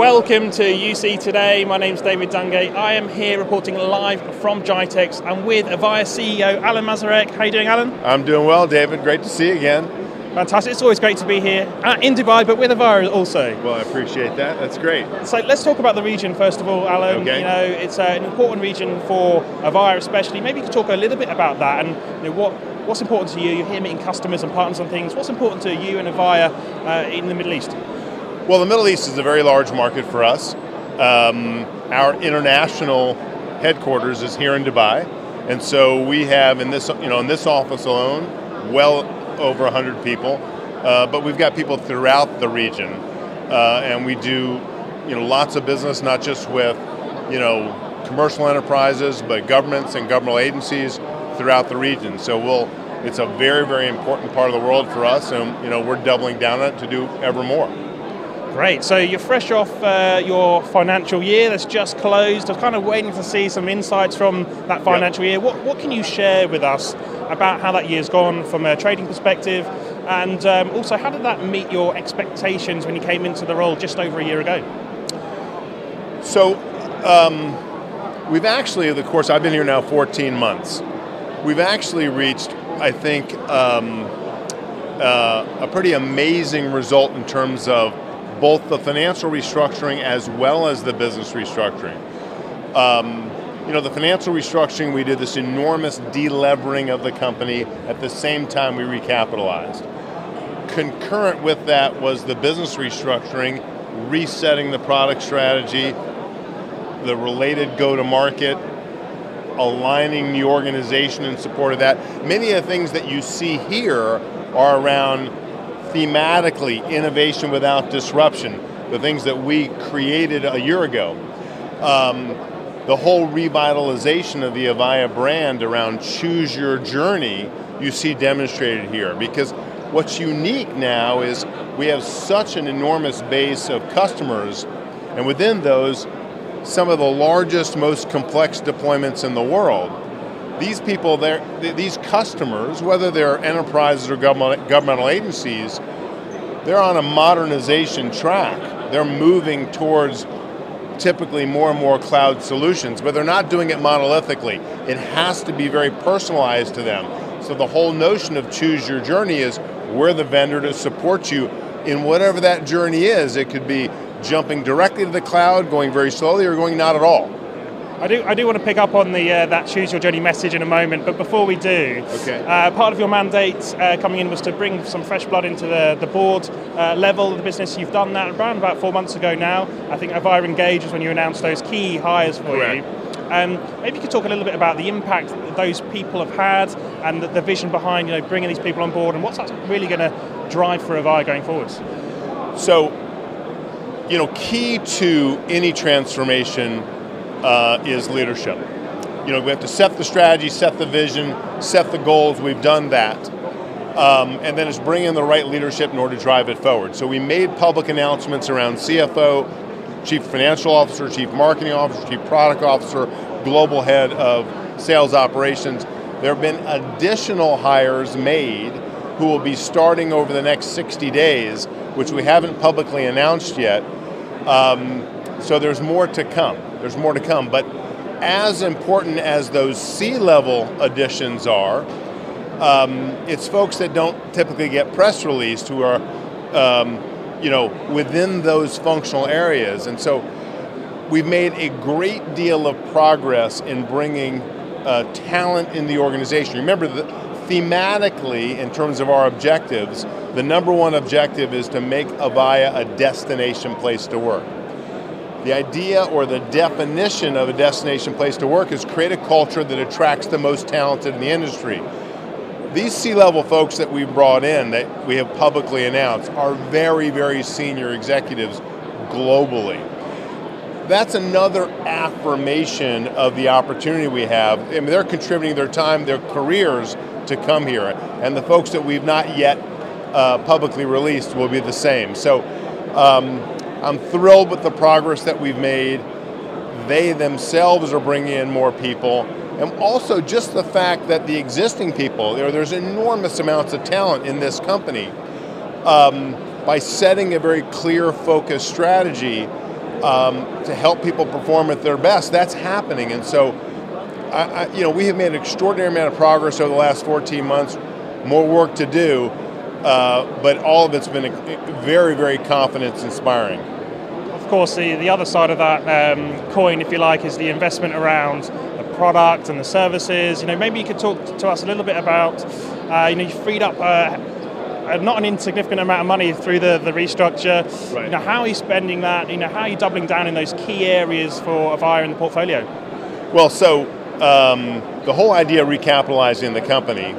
Welcome to UC Today. My name's David Dungay. I am here reporting live from GITEX and with Avaya CEO Alan Masarek. How are you doing, Alan? I'm doing well, David. Great to see you again. Fantastic. It's always great to be here in Dubai, but with Avaya also. Well, I appreciate that. That's great. So let's talk about the region first of all, Alan. Okay. You know, it's uh, an important region for Avaya, especially. Maybe you could talk a little bit about that and you know, what what's important to you. You're here meeting customers and partners and things. What's important to you and Avaya uh, in the Middle East? Well, the Middle East is a very large market for us. Um, our international headquarters is here in Dubai, and so we have in this, you know, in this office alone, well over 100 people. Uh, but we've got people throughout the region, uh, and we do, you know, lots of business, not just with, you know, commercial enterprises, but governments and governmental agencies throughout the region. So we'll, it's a very, very important part of the world for us, and you know, we're doubling down on it to do ever more. Great. So you're fresh off uh, your financial year that's just closed. I was kind of waiting to see some insights from that financial yep. year. What, what can you share with us about how that year's gone from a trading perspective? And um, also, how did that meet your expectations when you came into the role just over a year ago? So, um, we've actually, of course, I've been here now 14 months. We've actually reached, I think, um, uh, a pretty amazing result in terms of both the financial restructuring as well as the business restructuring. Um, you know, the financial restructuring, we did this enormous delevering of the company at the same time we recapitalized. Concurrent with that was the business restructuring, resetting the product strategy, the related go to market, aligning the organization in support of that. Many of the things that you see here are around thematically innovation without disruption, the things that we created a year ago. Um, the whole revitalization of the Avaya brand around choose your journey, you see demonstrated here. Because what's unique now is we have such an enormous base of customers, and within those, some of the largest, most complex deployments in the world. These people, these customers, whether they're enterprises or government, governmental agencies, they're on a modernization track. They're moving towards typically more and more cloud solutions, but they're not doing it monolithically. It has to be very personalized to them. So the whole notion of choose your journey is we're the vendor to support you in whatever that journey is. It could be jumping directly to the cloud, going very slowly, or going not at all. I do, I do want to pick up on the uh, that choose your journey message in a moment, but before we do, okay. uh, part of your mandate uh, coming in was to bring some fresh blood into the, the board uh, level of the business. You've done that around about four months ago now. I think Avaya Engage when you announced those key hires for Correct. you. Um, maybe you could talk a little bit about the impact that those people have had and the, the vision behind you know, bringing these people on board and what's that really going to drive for Avaya going forwards. So, you know, key to any transformation uh, is leadership. You know, we have to set the strategy, set the vision, set the goals. We've done that. Um, and then it's bringing the right leadership in order to drive it forward. So we made public announcements around CFO, Chief Financial Officer, Chief Marketing Officer, Chief Product Officer, Global Head of Sales Operations. There have been additional hires made who will be starting over the next 60 days, which we haven't publicly announced yet. Um, so there's more to come. There's more to come. But as important as those C-level additions are, um, it's folks that don't typically get press released who are, um, you know, within those functional areas. And so we've made a great deal of progress in bringing uh, talent in the organization. Remember that thematically, in terms of our objectives, the number one objective is to make Avaya a destination place to work. The idea or the definition of a destination place to work is create a culture that attracts the most talented in the industry. These C-level folks that we've brought in, that we have publicly announced, are very, very senior executives globally. That's another affirmation of the opportunity we have. I mean, they're contributing their time, their careers to come here. And the folks that we've not yet uh, publicly released will be the same. So um, I'm thrilled with the progress that we've made. They themselves are bringing in more people. And also just the fact that the existing people, there, there's enormous amounts of talent in this company. Um, by setting a very clear, focused strategy, um, to help people perform at their best. That's happening, and so I, I, you know we have made an extraordinary amount of progress over the last 14 months. More work to do, uh, but all of it's been very, very confidence inspiring. Of course, the, the other side of that um, coin, if you like, is the investment around the product and the services. You know, maybe you could talk to us a little bit about, uh, you know, you freed up uh, not an insignificant amount of money through the, the restructure. Right. You know, how are you spending that? You know, how are you doubling down in those key areas for Avaya in the portfolio? Well, so um, the whole idea of recapitalizing the company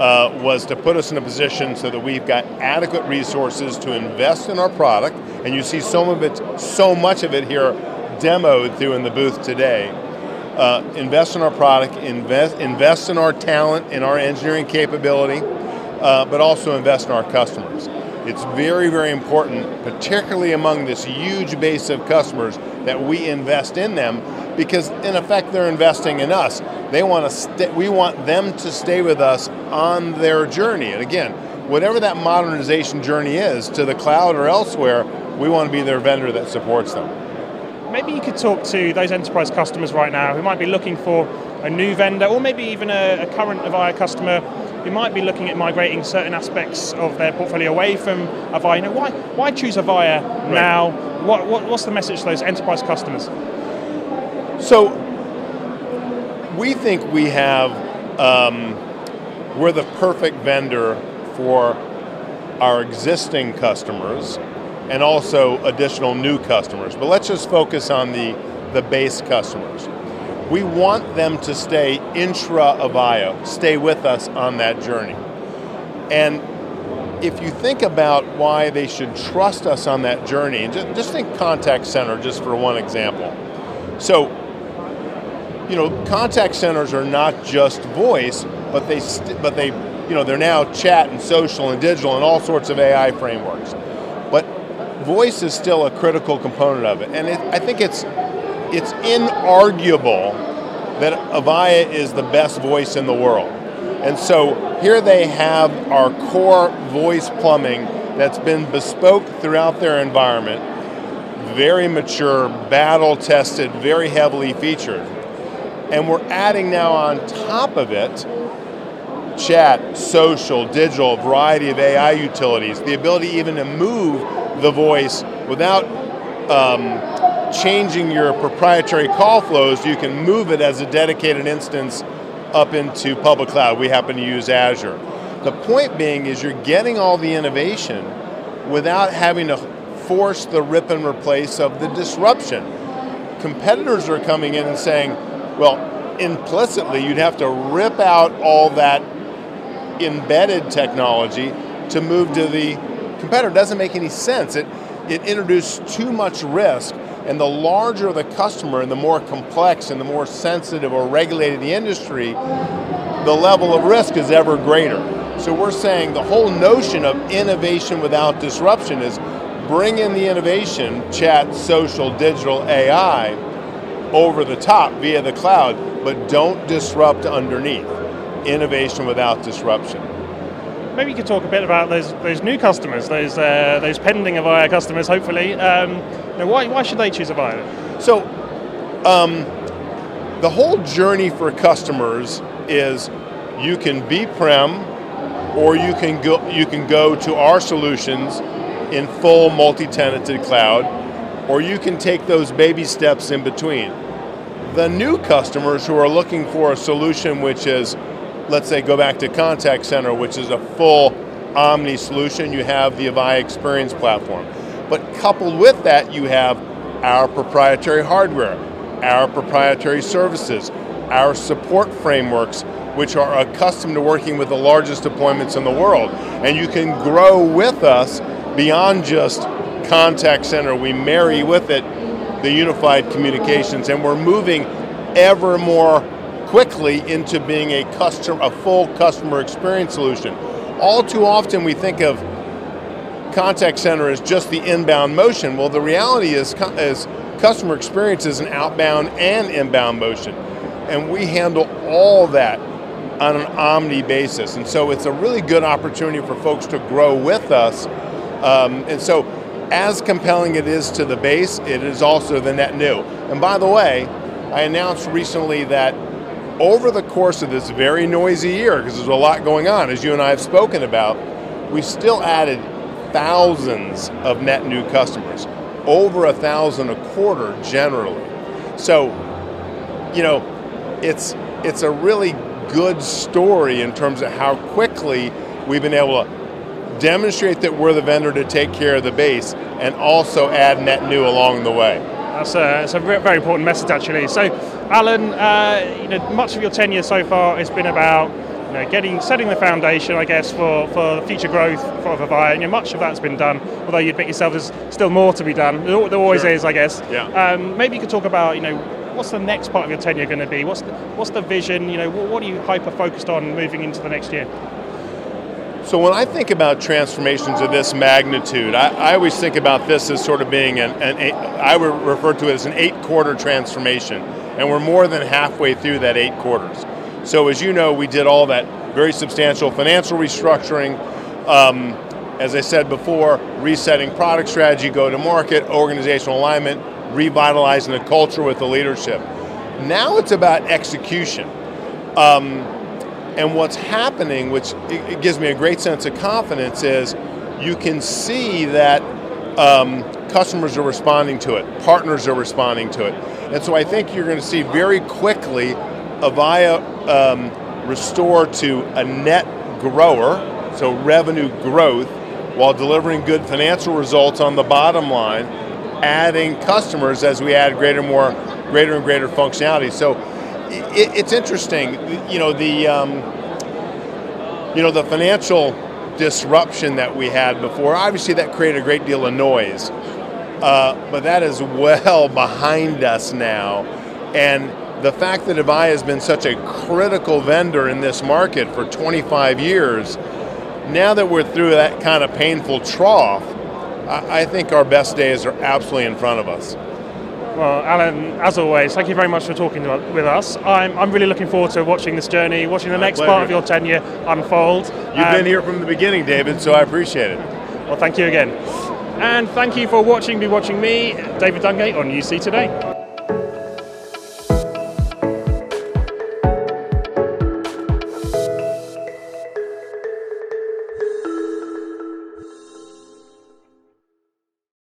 uh, was to put us in a position so that we've got adequate resources to invest in our product, and you see so of it, so much of it here demoed through in the booth today. Uh, invest in our product, invest, invest in our talent, in our engineering capability, uh, but also invest in our customers. It's very, very important, particularly among this huge base of customers, that we invest in them because in effect they're investing in us. They want to st- we want them to stay with us on their journey. And again, whatever that modernization journey is to the cloud or elsewhere, we want to be their vendor that supports them. Maybe you could talk to those enterprise customers right now who might be looking for a new vendor or maybe even a, a current Avaya customer who might be looking at migrating certain aspects of their portfolio away from Avaya. You know, why, why choose Avaya right. now? What, what, what's the message to those enterprise customers? So we think we have um, we're the perfect vendor for our existing customers and also additional new customers. But let's just focus on the, the base customers. We want them to stay intra Avaya, stay with us on that journey. And if you think about why they should trust us on that journey, and just, just think contact center just for one example. So you know, contact centers are not just voice, but they st- but they you know they're now chat and social and digital and all sorts of AI frameworks. But voice is still a critical component of it, and it, I think it's it's inarguable that Avaya is the best voice in the world. And so here they have our core voice plumbing that's been bespoke throughout their environment, very mature, battle tested, very heavily featured. And we're adding now on top of it chat, social, digital, variety of AI utilities, the ability even to move the voice without um, changing your proprietary call flows, you can move it as a dedicated instance up into public cloud. We happen to use Azure. The point being is you're getting all the innovation without having to force the rip and replace of the disruption. Competitors are coming in and saying, well, implicitly, you'd have to rip out all that embedded technology to move to the competitor. It doesn't make any sense. It, it introduced too much risk, and the larger the customer and the more complex and the more sensitive or regulated the industry, the level of risk is ever greater. So we're saying the whole notion of innovation without disruption is bring in the innovation, chat, social, digital, AI, over the top via the cloud, but don't disrupt underneath. Innovation without disruption. Maybe you could talk a bit about those those new customers, those uh, those pending Avaya customers. Hopefully, um, know, why why should they choose Avaya? So, um, the whole journey for customers is you can be prem, or you can go you can go to our solutions in full multi-tenanted cloud or you can take those baby steps in between. The new customers who are looking for a solution which is, let's say, go back to contact center, which is a full omni solution, you have the Avaya Experience Platform. But coupled with that, you have our proprietary hardware, our proprietary services, our support frameworks, which are accustomed to working with the largest deployments in the world. And you can grow with us beyond just contact center, we marry with it the unified communications, and we're moving ever more quickly into being a customer, a full customer experience solution. All too often, we think of contact center as just the inbound motion. Well, the reality is, is customer experience is an outbound and inbound motion, and we handle all that on an omni basis. And so, it's a really good opportunity for folks to grow with us. Um, and so, as compelling it is to the base, it is also the net new. And by the way, I announced recently that over the course of this very noisy year, because there's a lot going on, as you and I have spoken about, we still added thousands of net new customers, over a thousand a quarter generally. So, you know, it's it's a really good story in terms of how quickly we've been able to demonstrate that we're the vendor to take care of the base and also add net new along the way. That's a, that's a very important message, actually. So, Alan, uh, you know, much of your tenure so far has been about you know, getting setting the foundation, I guess, for, for future growth for Avaya. And you know, much of that's been done, although you'd bet yourself there's still more to be done. There, there always Sure. is, I guess. Yeah. Um, maybe you could talk about, you know, what's the next part of your tenure going to be? What's the, what's the vision? You know, what, what are you hyper focused on moving into the next year? So when I think about transformations of this magnitude, I, I always think about this as sort of being an, an eight, I would refer to it as an eight-quarter transformation, and we're more than halfway through that eight quarters. So as you know, we did all that very substantial financial restructuring. Um, as I said before, resetting product strategy, go-to-market, organizational alignment, revitalizing the culture with the leadership. Now it's about execution. Um, and what's happening, which it, gives me a great sense of confidence, is you can see that um, customers are responding to it, partners are responding to it. And so I think you're going to see very quickly Avaya um, restore to a net grower, so revenue growth, while delivering good financial results on the bottom line, adding customers as we add greater, more, greater and greater functionality. So it, it's interesting, you know, the um, you know the financial disruption that we had before. Obviously, that created a great deal of noise, uh, but that is well behind us now, and the fact that Avaya has been such a critical vendor in this market for 25 years, now that we're through that kind of painful trough, I, I think our best days are absolutely in front of us. Well, Alan, as always, thank you very much for talking to, with us. I'm, I'm really looking forward to watching this journey, watching the My next pleasure. part of your tenure unfold. You've Um, been here from the beginning, David, so I appreciate it. Well, thank you again. And thank you for watching, be watching me, David Dungay on UC Today.